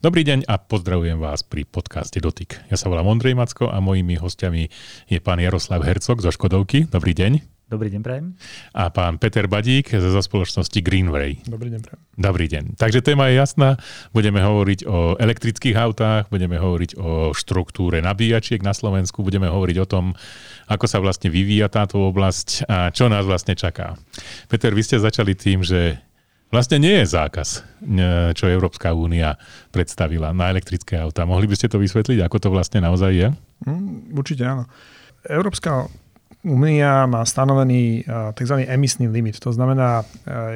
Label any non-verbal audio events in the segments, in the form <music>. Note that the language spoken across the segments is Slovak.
Dobrý deň a pozdravujem vás pri podcaste Dotyk. Ja sa volám Ondrej Macko a mojimi hostiami je pán Jaroslav Hercog zo Škodovky. Dobrý deň. Dobrý deň, prajem. A pán Peter Badík zo spoločnosti Greenway. Dobrý deň, prajem. Dobrý deň. Takže téma je jasná. Budeme hovoriť o elektrických autách, budeme hovoriť o štruktúre nabíjačiek na Slovensku, budeme hovoriť o tom, ako sa vlastne vyvíja táto oblasť a čo nás vlastne čaká. Peter, vy ste začali tým, že vlastne nie je zákaz, čo Európska únia predstavila na elektrické autá. Mohli by ste to vysvetliť, ako to vlastne naozaj je? Mm, určite áno. Európska únia má stanovený tzv. emisný limit. To znamená,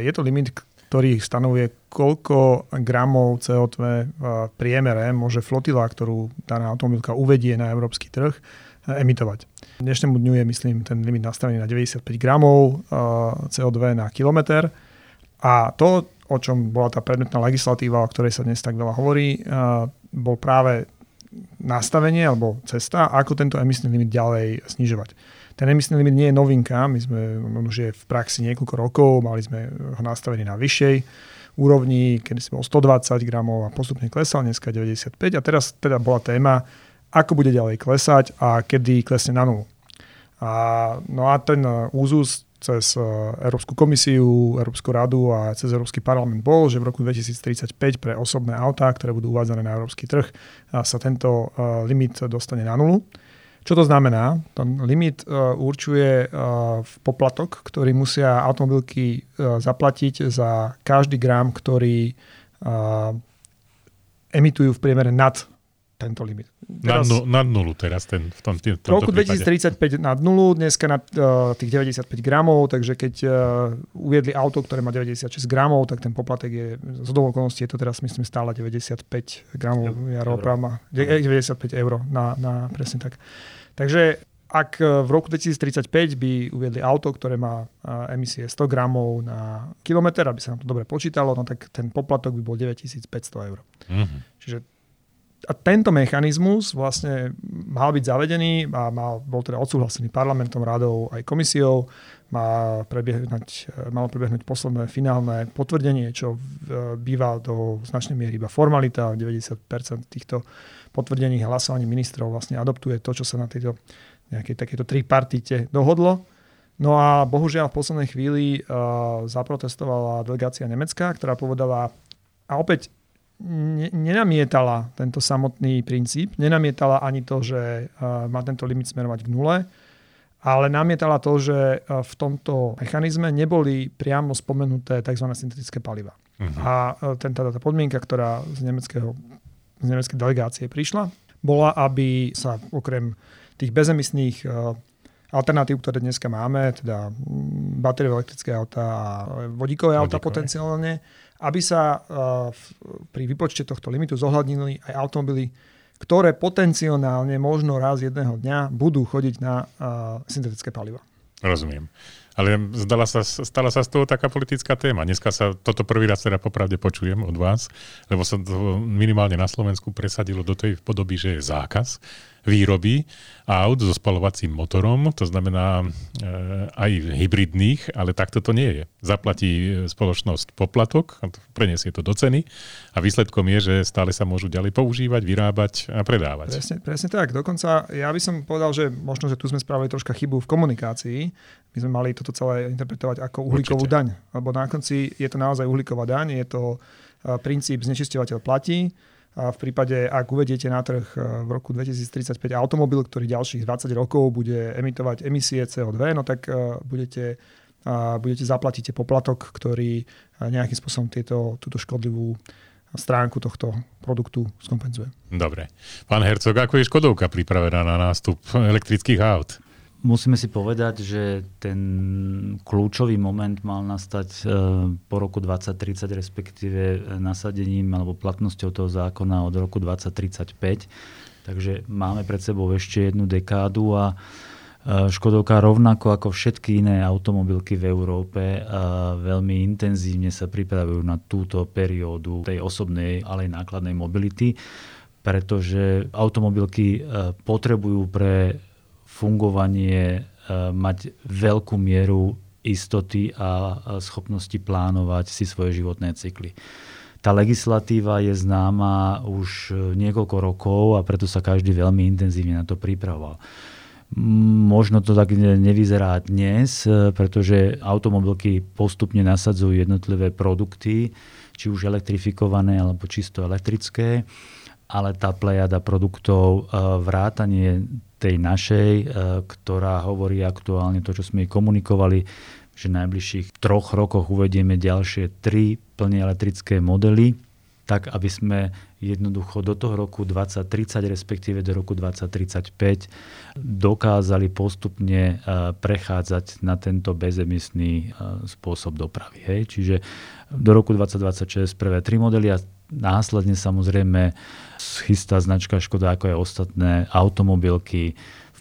je to limit, ktorý stanovuje, koľko gramov CO2 v priemere môže flotila, ktorú daná automobilka uvedie na európsky trh, emitovať. Dnešnému dňu je, myslím, ten limit nastavený na 95 gramov CO2 na kilometr a to, o čom bola tá predmetná legislatíva, o ktorej sa dnes tak veľa hovorí, bol práve nastavenie alebo cesta, ako tento emisný limit ďalej znižovať. Ten emisný limit nie je novinka, my sme už je v praxi niekoľko rokov, mali sme ho nastavený na vyššej úrovni, kedy si bol 120 gramov a postupne klesal, dneska 95 a teraz teda bola téma, ako bude ďalej klesať a kedy klesne na nulu. A, no a ten úzus cez eh, Európsku komisiu, Európsku radu a cez Európsky parlament bol, že v roku 2035 pre osobné autá, ktoré budú uvádzané na európsky trh, sa tento eh, limit dostane na nulu. Čo to znamená? Ten limit uh, určuje poplatok, ktorý musia automobilky zaplatiť za každý gram, ktorý emitujú v priemere nad tento limit. Teraz, nad, nad nulu teraz ten, v tom, v tomto V roku 2035 nad nulu, dneska na uh, tých 95 gramov, takže keď uh, uviedli auto, ktoré má 96 gramov, tak ten poplatek je, z okolností je to teraz myslím stále 95 gramov, Jaro má 95 eur na, na presne tak. Takže ak e, v roku 2035 by uviedli auto, ktoré má emisie 100 gramov na kilometr, aby sa nám to dobre počítalo, no tak ten poplatok by bol 9500 eur. Mm-hmm. Čiže a tento mechanizmus vlastne mal byť zavedený a mal, bol teda odsúhlasený parlamentom, radou aj komisiou. Má prebiehnať, malo prebehnúť posledné finálne potvrdenie, čo býva do značnej miery iba formalita. 90% týchto potvrdení hlasovaní ministrov vlastne adoptuje to, čo sa na tejto nejakej takéto tripartite dohodlo. No a bohužiaľ v poslednej chvíli uh, zaprotestovala delegácia Nemecka, ktorá povedala, a opäť ne, nenamietala tento samotný princíp, nenamietala ani to, že uh, má tento limit smerovať k nule, ale namietala to, že uh, v tomto mechanizme neboli priamo spomenuté tzv. syntetické paliva. Uh-huh. A uh, ten, tá, tá podmienka, ktorá z, nemeckého, z nemeckej delegácie prišla, bola, aby sa okrem tých bezemisných alternatív, ktoré dneska máme, teda batériové elektrické autá a vodíkové autá potenciálne, aby sa uh, pri vypočte tohto limitu zohľadnili aj automobily, ktoré potenciálne možno raz jedného dňa budú chodiť na uh, syntetické paliva. Rozumiem. Ale zdala sa, stala sa z toho taká politická téma. Dneska sa toto prvý raz teda popravde počujem od vás, lebo sa to minimálne na Slovensku presadilo do tej podoby, že je zákaz výroby aut so spalovacím motorom, to znamená e, aj hybridných, ale takto to nie je. Zaplatí e, spoločnosť poplatok, preniesie to do ceny a výsledkom je, že stále sa môžu ďalej používať, vyrábať a predávať. Presne, presne tak. Dokonca ja by som povedal, že možno, že tu sme spravili troška chybu v komunikácii. My sme mali toto celé interpretovať ako uhlíkovú Určite. daň. Lebo na konci je to naozaj uhlíková daň, je to e, princíp znečisťovateľ platí v prípade, ak uvediete na trh e, v roku 2035 automobil, ktorý ďalších 20 rokov bude emitovať emisie CO2, no tak e, budete, budete zaplatíte poplatok, ktorý e, nejakým spôsobom tieto, túto škodlivú stránku tohto produktu skompenzuje. Dobre. Pán Hercog, ako je Škodovka pripravená na nástup elektrických aut? Musíme si povedať, že ten kľúčový moment mal nastať e, po roku 2030, respektíve nasadením alebo platnosťou toho zákona od roku 2035. Takže máme pred sebou ešte jednu dekádu a e, Škodovka rovnako ako všetky iné automobilky v Európe e, veľmi intenzívne sa pripravujú na túto periódu tej osobnej, ale aj nákladnej mobility, pretože automobilky potrebujú pre fungovanie e, mať veľkú mieru istoty a schopnosti plánovať si svoje životné cykly. tá legislatíva je známa už niekoľko rokov a preto sa každý veľmi intenzívne na to pripravoval. Možno to tak nevyzerá dnes, pretože automobilky postupne nasadzujú jednotlivé produkty, či už elektrifikované alebo čisto elektrické, ale tá plejada produktov, e, vrátanie tej našej, e, ktorá hovorí aktuálne to, čo sme komunikovali, že v najbližších troch rokoch uvedieme ďalšie tri plne elektrické modely, tak aby sme jednoducho do toho roku 2030, respektíve do roku 2035 dokázali postupne e, prechádzať na tento bezemisný spôsob dopravy. Hej? Čiže do roku 2026 prvé tri modely a následne samozrejme schystá značka Škoda ako aj ostatné automobilky,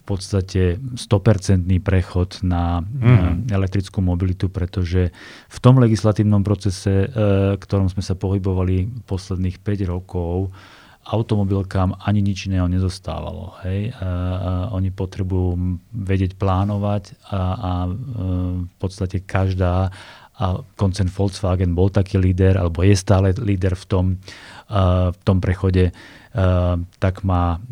podstate 100% prechod na mm. elektrickú mobilitu, pretože v tom legislatívnom procese, e, ktorom sme sa pohybovali posledných 5 rokov, automobilkám ani nič iného nezostávalo. Hej? A, a oni potrebujú vedieť plánovať a, a e, v podstate každá a koncern Volkswagen bol taký líder, alebo je stále líder v tom, v tom prechode Eh, tak má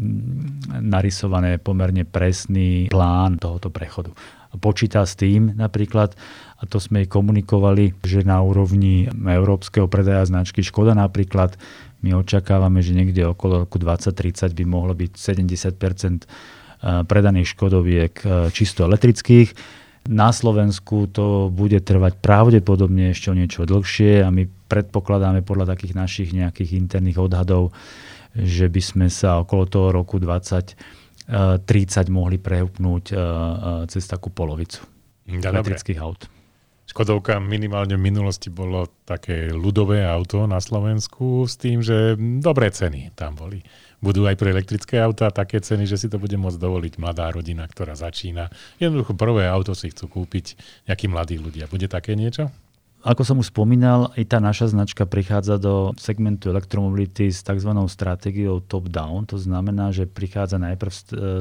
narysované pomerne presný plán tohoto prechodu. Počíta s tým napríklad, a to sme komunikovali, že na úrovni európskeho predaja značky Škoda napríklad my očakávame, že niekde okolo roku 2030 by mohlo byť 70 eh, predaných Škodoviek eh, čisto elektrických. Na Slovensku to bude trvať pravdepodobne ešte o niečo dlhšie a my predpokladáme podľa takých našich nejakých interných odhadov, že by sme sa okolo toho roku 2030 mohli preupnúť e, e, cez takú polovicu ja, elektrických aut. Škodovka minimálne v minulosti bolo také ľudové auto na Slovensku s tým, že dobré ceny tam boli. Budú aj pre elektrické auta také ceny, že si to bude môcť dovoliť mladá rodina, ktorá začína. Jednoducho prvé auto si chcú kúpiť nejakí mladí ľudia. Bude také niečo? Ako som už spomínal, i tá naša značka prichádza do segmentu elektromobility s tzv. stratégiou top-down. To znamená, že prichádza najprv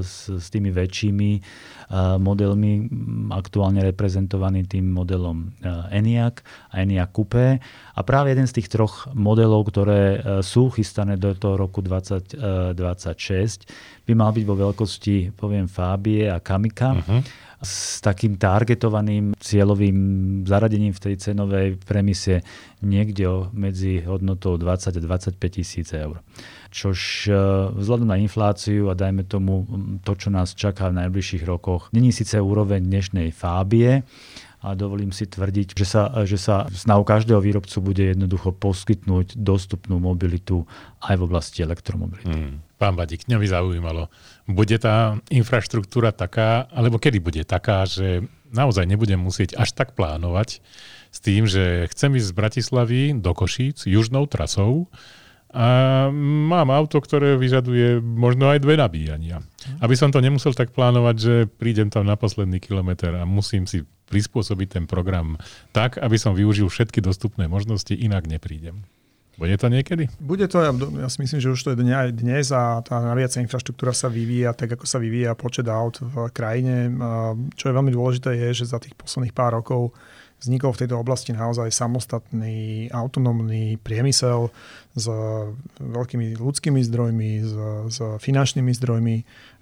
s, s, tými väčšími uh, modelmi, aktuálne reprezentovaný tým modelom uh, ENIAC a ENIAC Coupé. A práve jeden z tých troch modelov, ktoré uh, sú chystané do toho roku 2026, by mal byť vo veľkosti, poviem, Fabie a Kamika. Uh-huh s takým targetovaným cieľovým zaradením v tej cenovej premise niekde medzi hodnotou 20 a 25 tisíc eur. Čož e, vzhľadom na infláciu a dajme tomu to, čo nás čaká v najbližších rokoch, není síce úroveň dnešnej fábie, a dovolím si tvrdiť, že sa, že sa snahu každého výrobcu bude jednoducho poskytnúť dostupnú mobilitu aj v oblasti elektromobility. Hmm. Pán Badík, mňa by zaujímalo, bude tá infraštruktúra taká, alebo kedy bude taká, že naozaj nebudem musieť až tak plánovať s tým, že chcem ísť z Bratislavy do Košíc južnou trasou, a mám auto, ktoré vyžaduje možno aj dve nabíjania. Aby som to nemusel tak plánovať, že prídem tam na posledný kilometr a musím si prispôsobiť ten program tak, aby som využil všetky dostupné možnosti, inak neprídem. Bude to niekedy? Bude to, ja si myslím, že už to je aj dnes a tá nabíjacia infraštruktúra sa vyvíja tak, ako sa vyvíja počet aut v krajine. Čo je veľmi dôležité je, že za tých posledných pár rokov vznikol v tejto oblasti naozaj samostatný autonómny priemysel s veľkými ľudskými zdrojmi, s, s finančnými zdrojmi.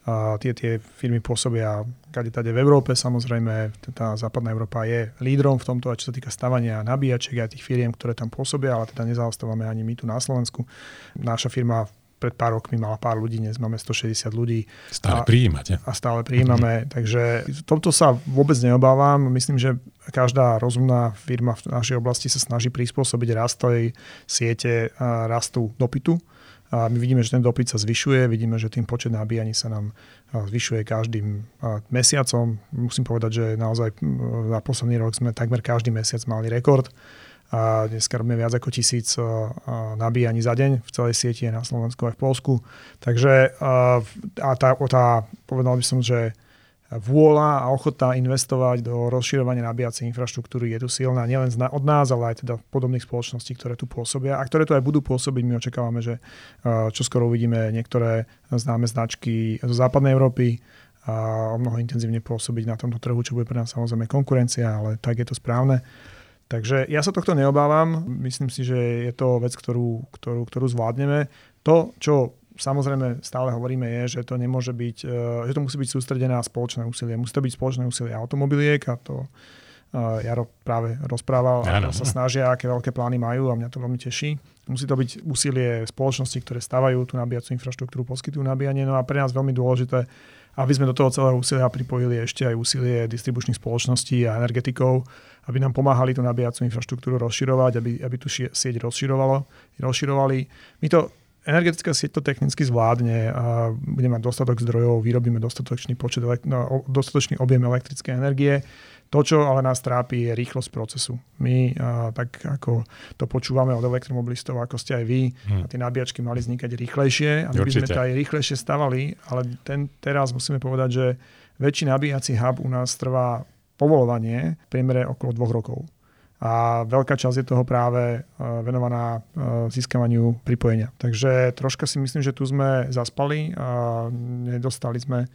A tie, tie firmy pôsobia kade tade v Európe. Samozrejme, tá západná Európa je lídrom v tomto, čo sa týka stavania nabíjačiek a tých firiem, ktoré tam pôsobia, ale teda nezaostávame ani my tu na Slovensku. Naša firma pred pár rokmi mala pár ľudí, dnes máme 160 ľudí. Stále a, prijímate. A stále prijímame, mm-hmm. takže v tomto sa vôbec neobávam. Myslím, že každá rozumná firma v našej oblasti sa snaží prispôsobiť rastoj siete a rastu dopytu. A my vidíme, že ten dopyt sa zvyšuje, vidíme, že tým počet nabíjaní sa nám zvyšuje každým mesiacom. Musím povedať, že naozaj za posledný rok sme takmer každý mesiac mali rekord. A dneska robíme viac ako tisíc nabíjaní za deň v celej sieti na Slovensku aj v Polsku. Takže a tá, tá, povedal by som, že vôľa a ochota investovať do rozširovania nabíjacej infraštruktúry je tu silná nielen od nás, ale aj teda podobných spoločností, ktoré tu pôsobia a ktoré tu aj budú pôsobiť. My očakávame, že čoskoro uvidíme niektoré známe značky zo západnej Európy, a o mnoho intenzívne pôsobiť na tomto trhu, čo bude pre nás samozrejme konkurencia, ale tak je to správne. Takže ja sa tohto neobávam. Myslím si, že je to vec, ktorú, ktorú, ktorú zvládneme. To, čo samozrejme stále hovoríme je, že to nemôže byť, e, že to musí byť sústredené na spoločné úsilie. Musí to byť spoločné úsilie automobiliek a to uh, Jaro práve rozprával a sa snažia, aké veľké plány majú a mňa to veľmi teší. Musí to byť úsilie spoločnosti, ktoré stavajú tú nabíjacú infraštruktúru, poskytujú nabíjanie. No a pre nás veľmi dôležité, aby sme do toho celého úsilia pripojili ešte aj úsilie distribučných spoločností a energetikov, aby nám pomáhali tú nabíjacú infraštruktúru rozširovať, aby, aby tu sieť rozširovalo, rozširovali. My to energetická sieť to technicky zvládne a bude mať dostatok zdrojov, vyrobíme dostatočný, počet, no, dostatočný objem elektrickej energie. To, čo ale nás trápi, je rýchlosť procesu. My, a, tak ako to počúvame od elektromobilistov, ako ste aj vy, hmm. a tie nabíjačky mali vznikať rýchlejšie, a my by sme to aj rýchlejšie stavali, ale ten, teraz musíme povedať, že väčší nabíjací hub u nás trvá povolovanie v priemere okolo dvoch rokov a veľká časť je toho práve e, venovaná e, získavaniu pripojenia. Takže troška si myslím, že tu sme zaspali a nedostali sme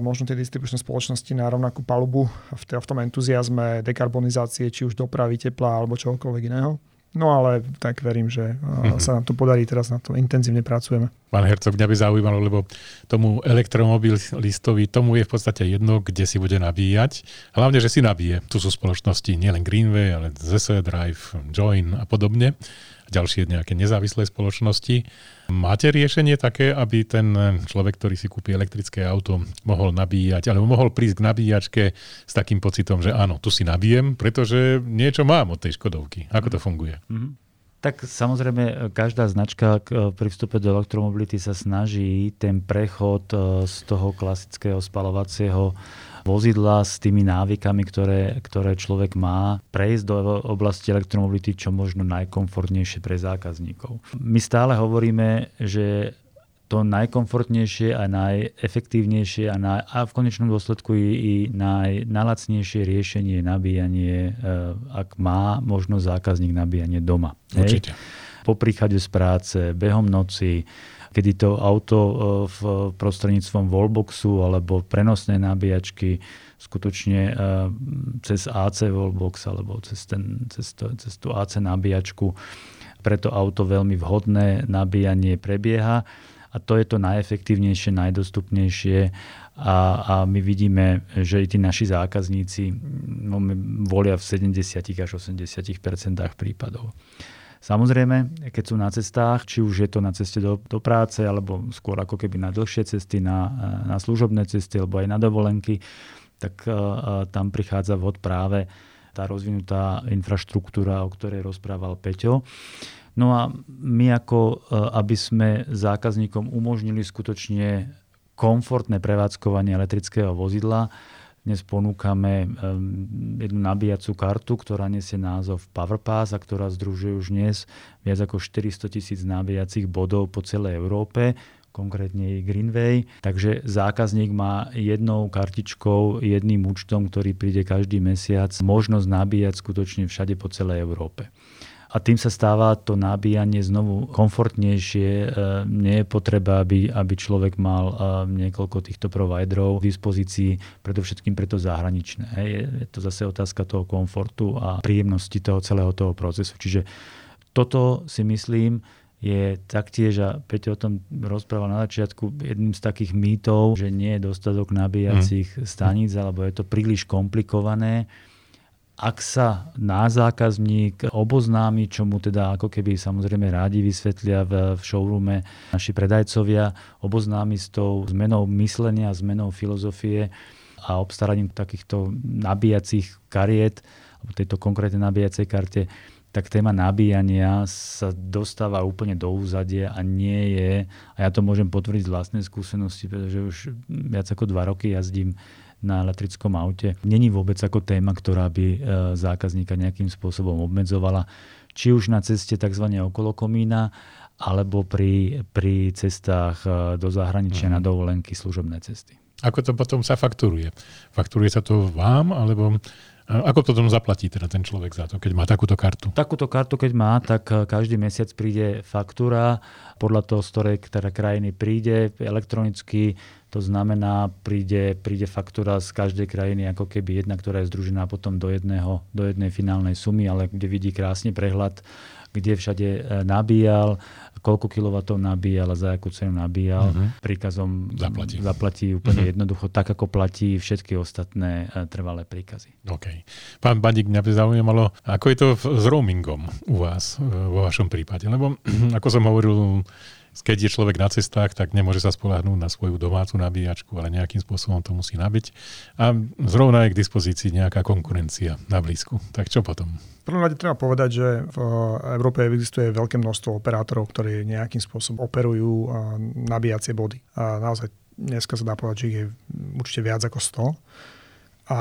možno tie distribučné spoločnosti na rovnakú palubu v, tom entuziasme dekarbonizácie, či už dopravy, tepla alebo čokoľvek iného. No ale tak verím, že mm-hmm. sa nám to podarí, teraz na to intenzívne pracujeme. Pán Hercog, mňa by zaujímalo, lebo tomu elektromobilistovi, tomu je v podstate jedno, kde si bude nabíjať. Hlavne, že si nabíje. Tu sú spoločnosti nielen Greenway, ale ZS Drive, Join a podobne ďalšie nejaké nezávislé spoločnosti. Máte riešenie také, aby ten človek, ktorý si kúpi elektrické auto, mohol nabíjať, alebo mohol prísť k nabíjačke s takým pocitom, že áno, tu si nabijem, pretože niečo mám od tej Škodovky. Ako to funguje? Mm-hmm. Tak samozrejme, každá značka pri vstupe do elektromobility sa snaží ten prechod e, z toho klasického spalovacieho vozidla s tými návykami, ktoré, ktoré človek má, prejsť do oblasti elektromobility čo možno najkomfortnejšie pre zákazníkov. My stále hovoríme, že to najkomfortnejšie a najefektívnejšie a, na, a v konečnom dôsledku i, i naj, najlacnejšie riešenie nabíjanie, e, ak má možnosť zákazník nabíjanie doma. Určite. Hej? Po príchode z práce, behom noci, kedy to auto e, v prostredníctvom wallboxu alebo prenosnej nabíjačky skutočne e, cez AC wallbox alebo cez, ten, cez, to, cez tú AC nabíjačku pre to auto veľmi vhodné nabíjanie prebieha a to je to najefektívnejšie, najdostupnejšie a, a my vidíme, že i tí naši zákazníci no, volia v 70 až 80% prípadov. Samozrejme, keď sú na cestách, či už je to na ceste do, do práce, alebo skôr ako keby na dlhšie cesty, na, na služobné cesty, alebo aj na dovolenky, tak uh, tam prichádza vhod práve tá rozvinutá infraštruktúra, o ktorej rozprával Peťo. No a my ako, aby sme zákazníkom umožnili skutočne komfortné prevádzkovanie elektrického vozidla, dnes ponúkame jednu nabíjacú kartu, ktorá nesie názov PowerPass a ktorá združuje už dnes viac ako 400 tisíc nabíjacích bodov po celej Európe konkrétne i Greenway. Takže zákazník má jednou kartičkou, jedným účtom, ktorý príde každý mesiac, možnosť nabíjať skutočne všade po celej Európe a tým sa stáva to nabíjanie znovu komfortnejšie. E, nie je potreba, aby, aby človek mal e, niekoľko týchto providerov v dispozícii, predovšetkým preto zahraničné. Je to zase otázka toho komfortu a príjemnosti toho celého toho procesu. Čiže toto si myslím, je taktiež, a Peťo o tom rozprával na začiatku, jedným z takých mýtov, že nie je dostatok nabíjacích mm. staníc, alebo je to príliš komplikované ak sa náš zákazník oboznámi, čo mu teda ako keby samozrejme rádi vysvetlia v, v showroome naši predajcovia, oboznámi s tou zmenou myslenia, zmenou filozofie a obstaraním takýchto nabíjacích kariet, alebo tejto konkrétnej nabíjacej karte, tak téma nabíjania sa dostáva úplne do úzadia a nie je, a ja to môžem potvrdiť z vlastnej skúsenosti, pretože už viac ako dva roky jazdím na elektrickom aute není vôbec ako téma, ktorá by e, zákazníka nejakým spôsobom obmedzovala, či už na ceste tzv. okolo komína, alebo pri, pri cestách e, do zahraničia mm. na dovolenky, služobné cesty. Ako to potom sa fakturuje? Fakturuje sa to vám, alebo ako to potom zaplatí teda ten človek za to, keď má takúto kartu? Takúto kartu, keď má, tak e, každý mesiac príde faktúra podľa toho, z ktorej ktoré krajiny príde elektronicky To znamená, príde, príde faktúra z každej krajiny ako keby jedna, ktorá je združená potom do, jedného, do jednej finálnej sumy, ale kde vidí krásny prehľad, kde všade e, nabíjal, koľko kW nabíjal a za akú cenu nabíjal. Uh-huh. Príkazom zaplatí. zaplatí úplne uh-huh. jednoducho, tak ako platí všetky ostatné e, trvalé príkazy. OK. Pán Bandík, mňa by zaujímalo, ako je to s roamingom u vás, e, vo vašom prípade. Lebo, <clears throat> ako som hovoril, keď je človek na cestách, tak nemôže sa spolahnúť na svoju domácu nabíjačku, ale nejakým spôsobom to musí nabiť. A zrovna je k dispozícii nejaká konkurencia na blízku. Tak čo potom? V prvom rade treba povedať, že v Európe existuje veľké množstvo operátorov, ktorí nejakým spôsobom operujú nabíjacie body. A naozaj dneska sa dá povedať, že ich je určite viac ako 100. A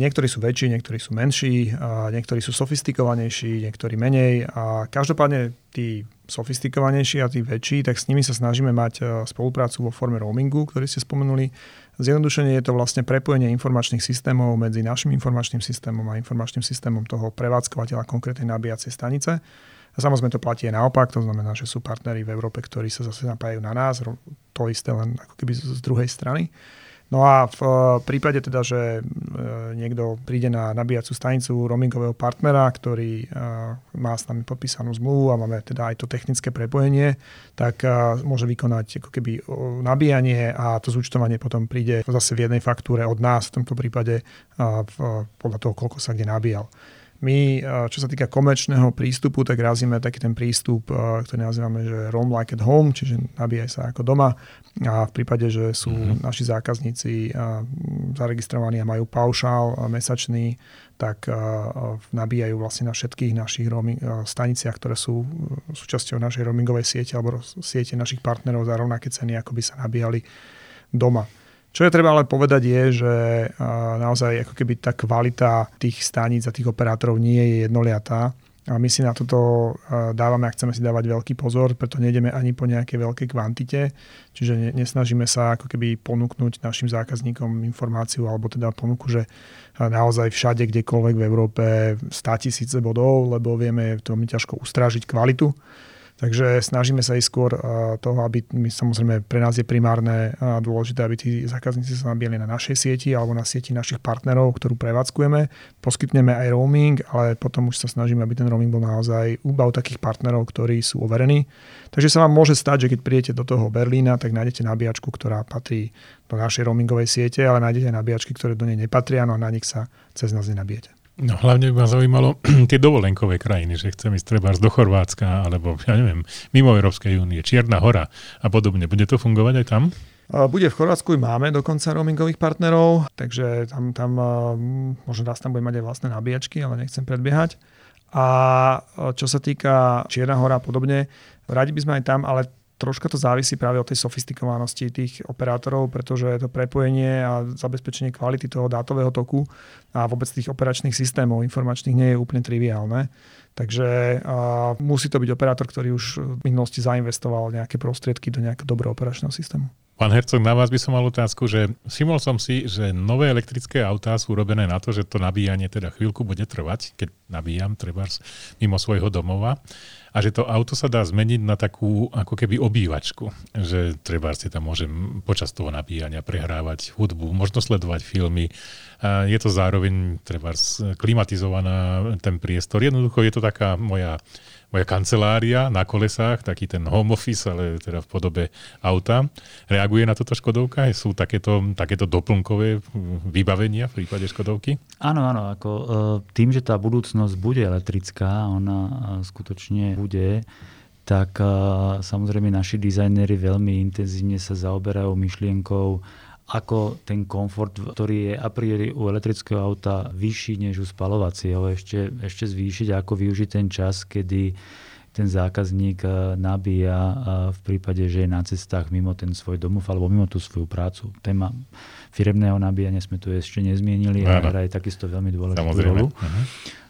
niektorí sú väčší, niektorí sú menší, a niektorí sú sofistikovanejší, niektorí menej. A každopádne tí sofistikovanejší a tí väčší, tak s nimi sa snažíme mať e, spoluprácu vo forme roamingu, ktorý ste spomenuli. Zjednodušenie je to vlastne prepojenie informačných systémov medzi našim informačným systémom a informačným systémom toho prevádzkovateľa konkrétnej nabíjacej stanice. A samozrejme to platí aj naopak, to znamená, že sú partnery v Európe, ktorí sa zase napájajú na nás, to isté len ako keby z druhej strany. No a v eh, prípade teda, že eh, niekto príde na nabíjacú stanicu roamingového partnera, ktorý eh, má s nami podpísanú zmluvu a máme teda aj to technické prepojenie, tak môže vykonať ako keby nabíjanie a to zúčtovanie potom príde zase v jednej faktúre od nás, v tomto prípade podľa toho, koľko sa kde nabíjal. My, čo sa týka komerčného prístupu, tak razíme taký ten prístup, ktorý nazývame, že roam like at home, čiže nabíjaj sa ako doma. A v prípade, že sú mm-hmm. naši zákazníci zaregistrovaní a majú paušál mesačný, tak nabíjajú vlastne na všetkých našich roaming, staniciach, ktoré sú súčasťou našej roamingovej siete alebo siete našich partnerov za rovnaké ceny, ako by sa nabíjali doma. Čo je treba ale povedať je, že naozaj ako keby tá kvalita tých staníc a tých operátorov nie je jednoliatá. A my si na toto dávame, ak chceme si dávať veľký pozor, preto nejdeme ani po nejakej veľkej kvantite, čiže nesnažíme sa ako keby ponúknuť našim zákazníkom informáciu alebo teda ponuku, že naozaj všade, kdekoľvek v Európe 100 tisíce bodov, lebo vieme veľmi ťažko ustrážiť kvalitu Takže snažíme sa ísť skôr toho, aby my samozrejme pre nás je primárne a dôležité, aby tí zákazníci sa nabíjali na našej sieti alebo na sieti našich partnerov, ktorú prevádzkujeme. Poskytneme aj roaming, ale potom už sa snažíme, aby ten roaming bol naozaj úbav takých partnerov, ktorí sú overení. Takže sa vám môže stať, že keď prídete do toho Berlína, tak nájdete nabíjačku, ktorá patrí do našej roamingovej siete, ale nájdete nabíjačky, ktoré do nej nepatria, no a na nich sa cez nás nenabijete. No hlavne by ma zaujímalo <clears throat> tie dovolenkové krajiny, že chcem ísť treba do Chorvátska, alebo ja neviem, mimo Európskej únie, Čierna hora a podobne. Bude to fungovať aj tam? Bude v Chorvátsku, máme dokonca roamingových partnerov, takže tam, tam možno raz tam bude mať aj vlastné nabíjačky, ale nechcem predbiehať. A čo sa týka Čierna hora a podobne, radi by sme aj tam, ale troška to závisí práve od tej sofistikovanosti tých operátorov, pretože to prepojenie a zabezpečenie kvality toho dátového toku a vôbec tých operačných systémov informačných nie je úplne triviálne. Takže uh, musí to byť operátor, ktorý už v minulosti zainvestoval nejaké prostriedky do nejakého dobrého operačného systému. Pán Hercog, na vás by som mal otázku, že všimol som si, že nové elektrické autá sú robené na to, že to nabíjanie teda chvíľku bude trvať, keď nabíjam treba mimo svojho domova a že to auto sa dá zmeniť na takú ako keby obývačku, že treba si tam môžem počas toho nabíjania prehrávať hudbu, možno sledovať filmy. A je to zároveň treba klimatizovaná ten priestor. Jednoducho je to taká moja moja kancelária na kolesách, taký ten home office, ale teda v podobe auta. Reaguje na toto Škodovka? Sú takéto, takéto doplnkové vybavenia v prípade Škodovky? Áno, áno. Ako, e, tým, že tá budúcnosť bude elektrická, ona e, skutočne bude, tak e, samozrejme naši dizajneri veľmi intenzívne sa zaoberajú myšlienkou ako ten komfort, ktorý je a priori u elektrického auta vyšší než u spalovacieho, ešte, ešte zvýšiť ako využiť ten čas, kedy ten zákazník eh, nabíja eh, v prípade, že je na cestách mimo ten svoj domov alebo mimo tú svoju prácu. Téma firemného nabíjania sme tu ešte nezmienili a hra je takisto veľmi dôležitú rolu. Uh-huh.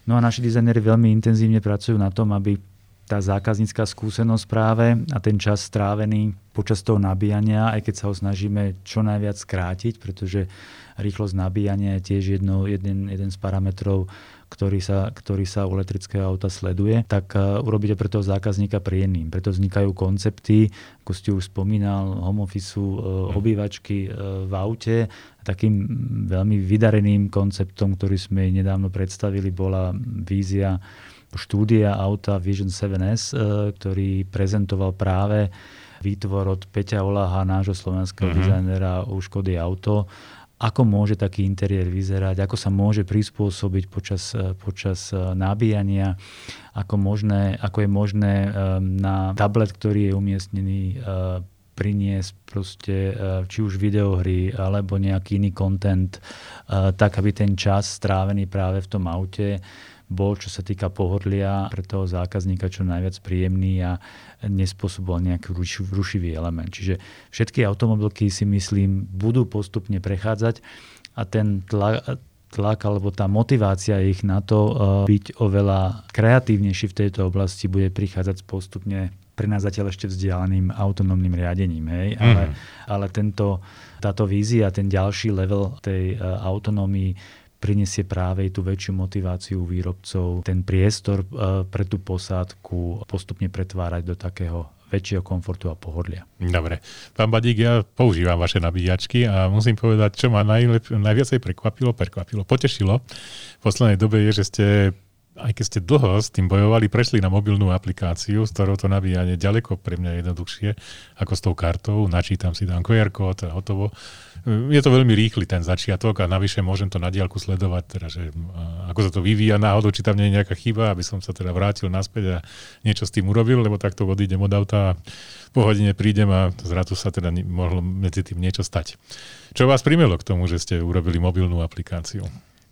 No a naši dizajneri veľmi intenzívne pracujú na tom, aby tá zákaznícka skúsenosť práve a ten čas strávený počas toho nabíjania, aj keď sa ho snažíme čo najviac skrátiť, pretože rýchlosť nabíjania je tiež jedno, jeden, jeden z parametrov, ktorý sa, ktorý sa u elektrického auta sleduje, tak urobiť pre toho zákazníka príjemným. Preto vznikajú koncepty, ako ste už spomínal, home office, mhm. obývačky v aute. Takým veľmi vydareným konceptom, ktorý sme nedávno predstavili, bola vízia štúdia auta Vision 7S, ktorý prezentoval práve výtvor od Peťa Olaha, nášho slovenského uh-huh. dizajnera u Škody Auto, ako môže taký interiér vyzerať, ako sa môže prispôsobiť počas, počas e, nabíjania, ako, možné, ako je možné na tablet, ktorý je umiestnený, priniesť proste či už videohry alebo nejaký iný content, tak aby ten čas strávený práve v tom aute bol, čo sa týka pohodlia pre toho zákazníka čo najviac príjemný a nespôsoboval nejaký rušivý element. Čiže všetky automobilky si myslím budú postupne prechádzať a ten tlak, tlak alebo tá motivácia ich na to uh, byť oveľa kreatívnejší v tejto oblasti bude prichádzať postupne pre nás zatiaľ ešte vzdialeným autonómnym riadením. Hej? Mm. Ale, ale tento, táto vízia, ten ďalší level tej uh, autonómii prinesie práve tú väčšiu motiváciu výrobcov, ten priestor e, pre tú posádku postupne pretvárať do takého väčšieho komfortu a pohodlia. Dobre. Pán Badík, ja používam vaše nabíjačky a musím povedať, čo ma najlep- najviacej prekvapilo, prekvapilo, potešilo v poslednej dobe je, že ste aj keď ste dlho s tým bojovali, prešli na mobilnú aplikáciu, s ktorou to nabíjanie ďaleko pre mňa jednoduchšie ako s tou kartou. Načítam si tam QR kód a hotovo. Je to veľmi rýchly ten začiatok a navyše môžem to na diálku sledovať, teda, že ako sa to vyvíja náhodou, či tam nie je nejaká chyba, aby som sa teda vrátil naspäť a niečo s tým urobil, lebo takto odídem od auta a po hodine prídem a zrazu sa teda mohlo medzi tým niečo stať. Čo vás primelo k tomu, že ste urobili mobilnú aplikáciu?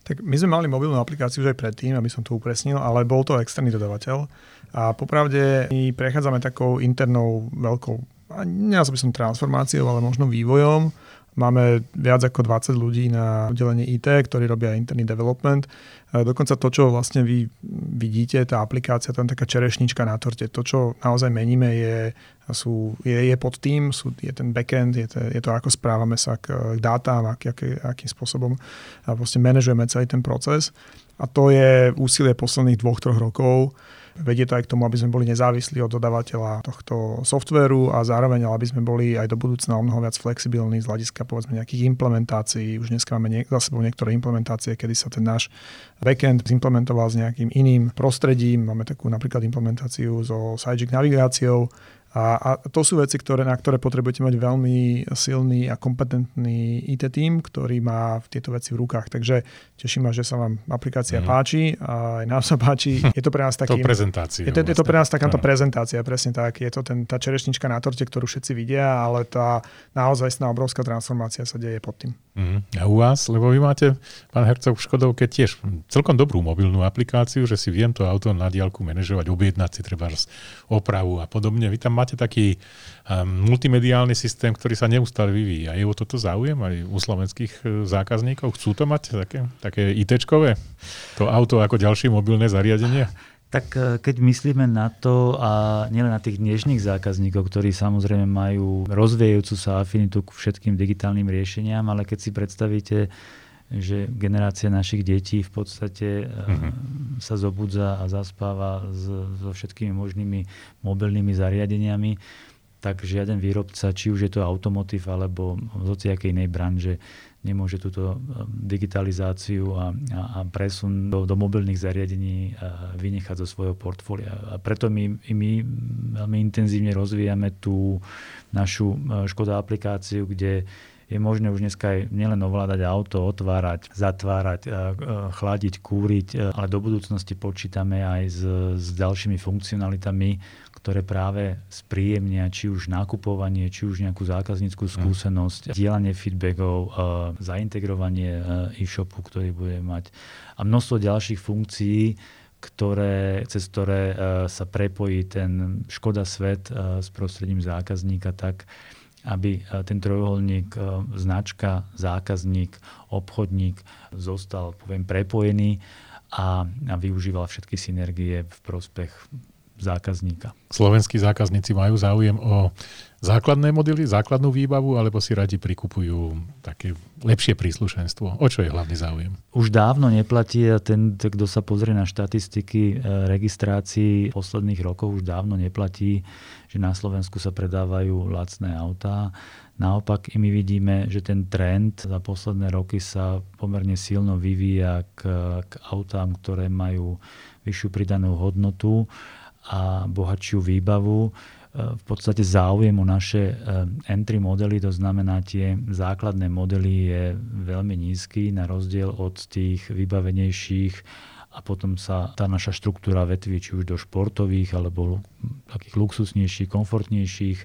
Tak my sme mali mobilnú aplikáciu už aj predtým, aby som to upresnil, ale bol to externý dodavateľ. A popravde my prechádzame takou internou veľkou, nie by som transformáciou, ale možno vývojom. Máme viac ako 20 ľudí na oddelení IT, ktorí robia interný development. Dokonca to, čo vlastne vy vidíte, tá aplikácia, je taká čerešnička na torte. To, čo naozaj meníme, je, sú, je, je pod tým, sú, je ten backend, je to, je to ako správame sa k, k dátam, aký, aký, akým spôsobom vlastne manažujeme celý ten proces. A to je úsilie posledných dvoch, troch rokov Vedie to aj k tomu, aby sme boli nezávislí od dodávateľa tohto softvéru a zároveň, aby sme boli aj do budúcna o mnoho viac flexibilní z hľadiska povedzme nejakých implementácií. Už dneska máme nie, za sebou niektoré implementácie, kedy sa ten náš backend zimplementoval s nejakým iným prostredím. Máme takú napríklad implementáciu so Sidekick navigáciou, a, a to sú veci, ktoré, na ktoré potrebujete mať veľmi silný a kompetentný IT tým, ktorý má tieto veci v rukách. Takže teším ma, že sa vám aplikácia mm. páči a aj nám sa páči. <laughs> Je to pre nás taký... to prezentácia. Je to, je to pre nás takáto prezentácia, presne tak. Je to ten, tá čerešnička na torte, ktorú všetci vidia, ale tá naozaj obrovská transformácia sa deje pod tým. Mm. A u vás, lebo vy máte, pán Hercog, v Škodovke tiež celkom dobrú mobilnú aplikáciu, že si viem to auto na diálku manažovať, objednať si treba opravu a podobne. Vy tam máte taký um, multimediálny systém, ktorý sa neustále vyvíja. Je o toto záujem aj u slovenských e, zákazníkov? Chcú to mať také, také ITčkové? To auto ako ďalšie mobilné zariadenie? Tak e, keď myslíme na to a nielen na tých dnešných zákazníkov, ktorí samozrejme majú rozvíjajúcu sa afinitu k všetkým digitálnym riešeniam, ale keď si predstavíte že generácia našich detí v podstate uh-huh. sa zobudza a zaspáva so všetkými možnými mobilnými zariadeniami, tak žiaden výrobca, či už je to automotív alebo z hociakej inej branže, nemôže túto eh, digitalizáciu a, a, a presun do, do mobilných zariadení eh, vynechať zo svojho portfólia. A preto my, my veľmi intenzívne rozvíjame tú našu Škoda aplikáciu, kde je možné už dneska aj nielen ovládať auto, otvárať, zatvárať, chladiť, kúriť, ale do budúcnosti počítame aj s, s ďalšími funkcionalitami, ktoré práve spríjemnia či už nakupovanie, či už nejakú zákazníckú mhm. skúsenosť, mm. dielanie feedbackov, zaintegrovanie e-shopu, ktorý bude mať a množstvo ďalších funkcií, ktoré, cez ktoré sa prepojí ten Škoda svet s prostredím zákazníka tak, aby eh, ten trojuholník eh, značka, zákazník, obchodník zostal poviem, prepojený a, a využíval všetky synergie v prospech zákazníka. Slovenskí zákazníci majú záujem o základné modely, základnú výbavu, alebo si radi prikupujú také lepšie príslušenstvo? O čo je hlavný záujem? Už dávno neplatí a ten, kto sa pozrie na štatistiky e, registrácií posledných rokoch, už dávno neplatí, že na Slovensku sa predávajú lacné autá. Naopak my vidíme, že ten trend za posledné roky sa pomerne silno vyvíja k, k autám, ktoré majú vyššiu pridanú hodnotu a bohatšiu výbavu v podstate záujem o naše eh, entry modely, to znamená tie základné modely je veľmi nízky na rozdiel od tých vybavenejších a potom sa tá naša štruktúra vetví či už do športových alebo takých luxusnejších, komfortnejších.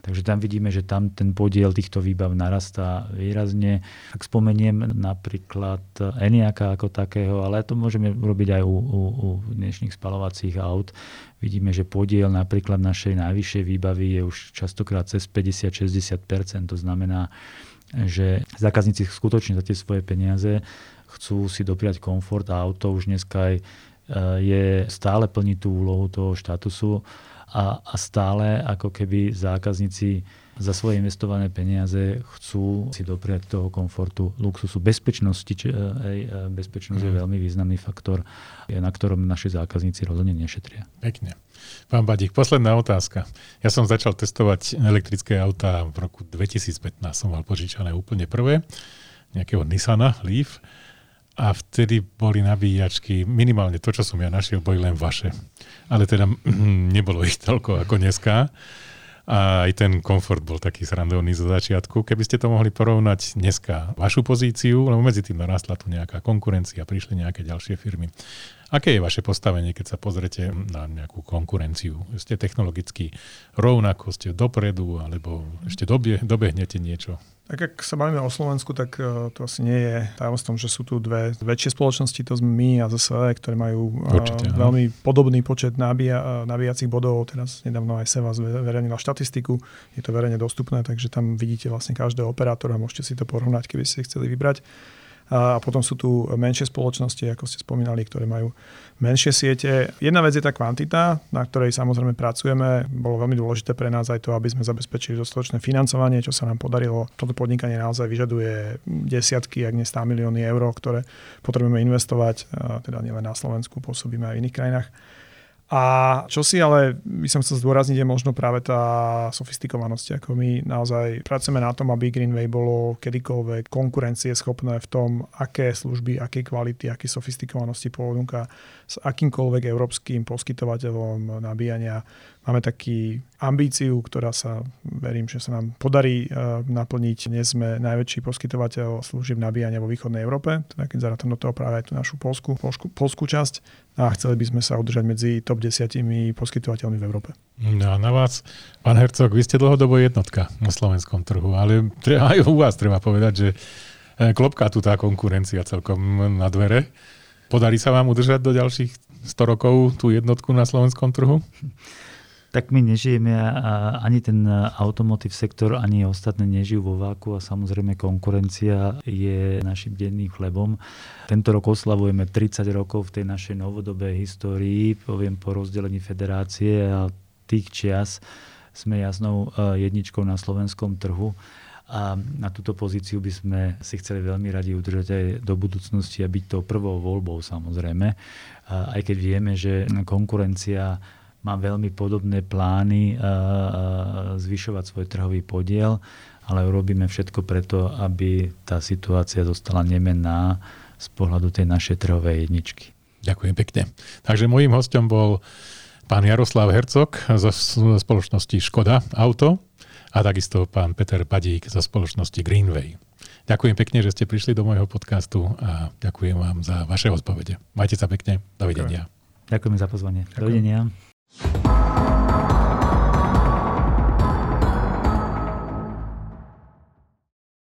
Takže tam vidíme, že tam ten podiel týchto výbav narastá výrazne. Ak spomeniem napríklad Eniaka ako takého, ale to môžeme robiť aj u, u, u dnešných spalovacích aut, vidíme, že podiel napríklad našej najvyššej výbavy je už častokrát cez 50-60%. To znamená, že zákazníci skutočne za tie svoje peniaze chcú si dopriať komfort a auto už dneska aj e, je stále plní tú úlohu toho štatusu a, a stále ako keby zákazníci za svoje investované peniaze chcú si dopriať toho komfortu, luxusu, bezpečnosti. Či, ej, e, bezpečnosť mm. je mhm. veľmi významný faktor, na ktorom naši zákazníci rozhodne nešetria. Pekne. Pán Badík, posledná otázka. Ja som začal testovať elektrické autá v roku 2015. Som mal požičané úplne prvé, nejakého Nissana Leaf a vtedy boli nabíjačky, minimálne to, čo som ja našiel, boli len vaše. Ale teda <clears throat> nebolo ich toľko ako dneska. A aj ten komfort bol taký srandovný zo začiatku. Keby ste to mohli porovnať dneska vašu pozíciu, lebo medzi tým narastla tu nejaká konkurencia, prišli nejaké ďalšie firmy. Aké je vaše postavenie, keď sa pozrete na nejakú konkurenciu? Ste technologicky rovnako, ste dopredu, alebo ešte dobie, dobehnete niečo? Tak ak sa bavíme o Slovensku, tak e, to asi nie je tajomstvom, že sú tu dve väčšie spoločnosti, to sme my a ZSE, ktoré majú e, Určite, veľmi podobný počet nabíja, nabíjacích bodov. Teraz nedávno aj Seva zverejnila štatistiku, je to verejne dostupné, takže tam vidíte vlastne každého operátora, môžete si to porovnať, keby ste chceli vybrať. A potom sú tu menšie spoločnosti, ako ste spomínali, ktoré majú menšie siete. Jedna vec je tá kvantita, na ktorej samozrejme pracujeme. Bolo veľmi dôležité pre nás aj to, aby sme zabezpečili dostatočné financovanie, čo sa nám podarilo. Toto podnikanie naozaj vyžaduje desiatky, ak nie 100 milióny eur, ktoré potrebujeme investovať, teda nielen na Slovensku, pôsobíme aj v iných krajinách. A čo si ale by som chcel zdôrazniť je možno práve tá sofistikovanosť. Ako my naozaj pracujeme na tom, aby Greenway bolo kedykoľvek konkurencie schopné v tom, aké služby, aké kvality, aké sofistikovanosti ponúka s akýmkoľvek európskym poskytovateľom nabíjania Máme taký ambíciu, ktorá sa, verím, že sa nám podarí uh, naplniť. Dnes sme najväčší poskytovateľ služieb nabíjania vo východnej Európe, teda keď zarátam do toho práve aj tú našu polskú, polskú, polskú časť a chceli by sme sa udržať medzi top 10 poskytovateľmi v Európe. No a na vás, pán Hercog, vy ste dlhodobo jednotka na slovenskom trhu, ale aj u vás treba povedať, že e, klopká tu tá konkurencia celkom na dvere. Podarí sa vám udržať do ďalších 100 rokov tú jednotku na slovenskom trhu? <laughs> tak my nežijeme ani ten automotív sektor, ani ostatné nežijú vo váku a samozrejme konkurencia je našim denným chlebom. Tento rok oslavujeme 30 rokov v tej našej novodobej histórii, poviem po rozdelení federácie a tých čias sme jasnou e, jedničkou na slovenskom trhu a na túto pozíciu by sme si chceli veľmi radi udržať aj do budúcnosti a byť tou prvou voľbou samozrejme. Aj keď vieme, že konkurencia má veľmi podobné plány zvyšovať svoj trhový podiel, ale urobíme všetko preto, aby tá situácia zostala nemenná z pohľadu tej našej trhovej jedničky. Ďakujem pekne. Takže môjim hostom bol pán Jaroslav Hercog zo spoločnosti Škoda Auto a takisto pán Peter Padík zo spoločnosti Greenway. Ďakujem pekne, že ste prišli do môjho podcastu a ďakujem vám za vaše odpovede. Majte sa pekne. Dovidenia. Ďakujem za pozvanie. Ďakujem. Dovidenia. Thank you.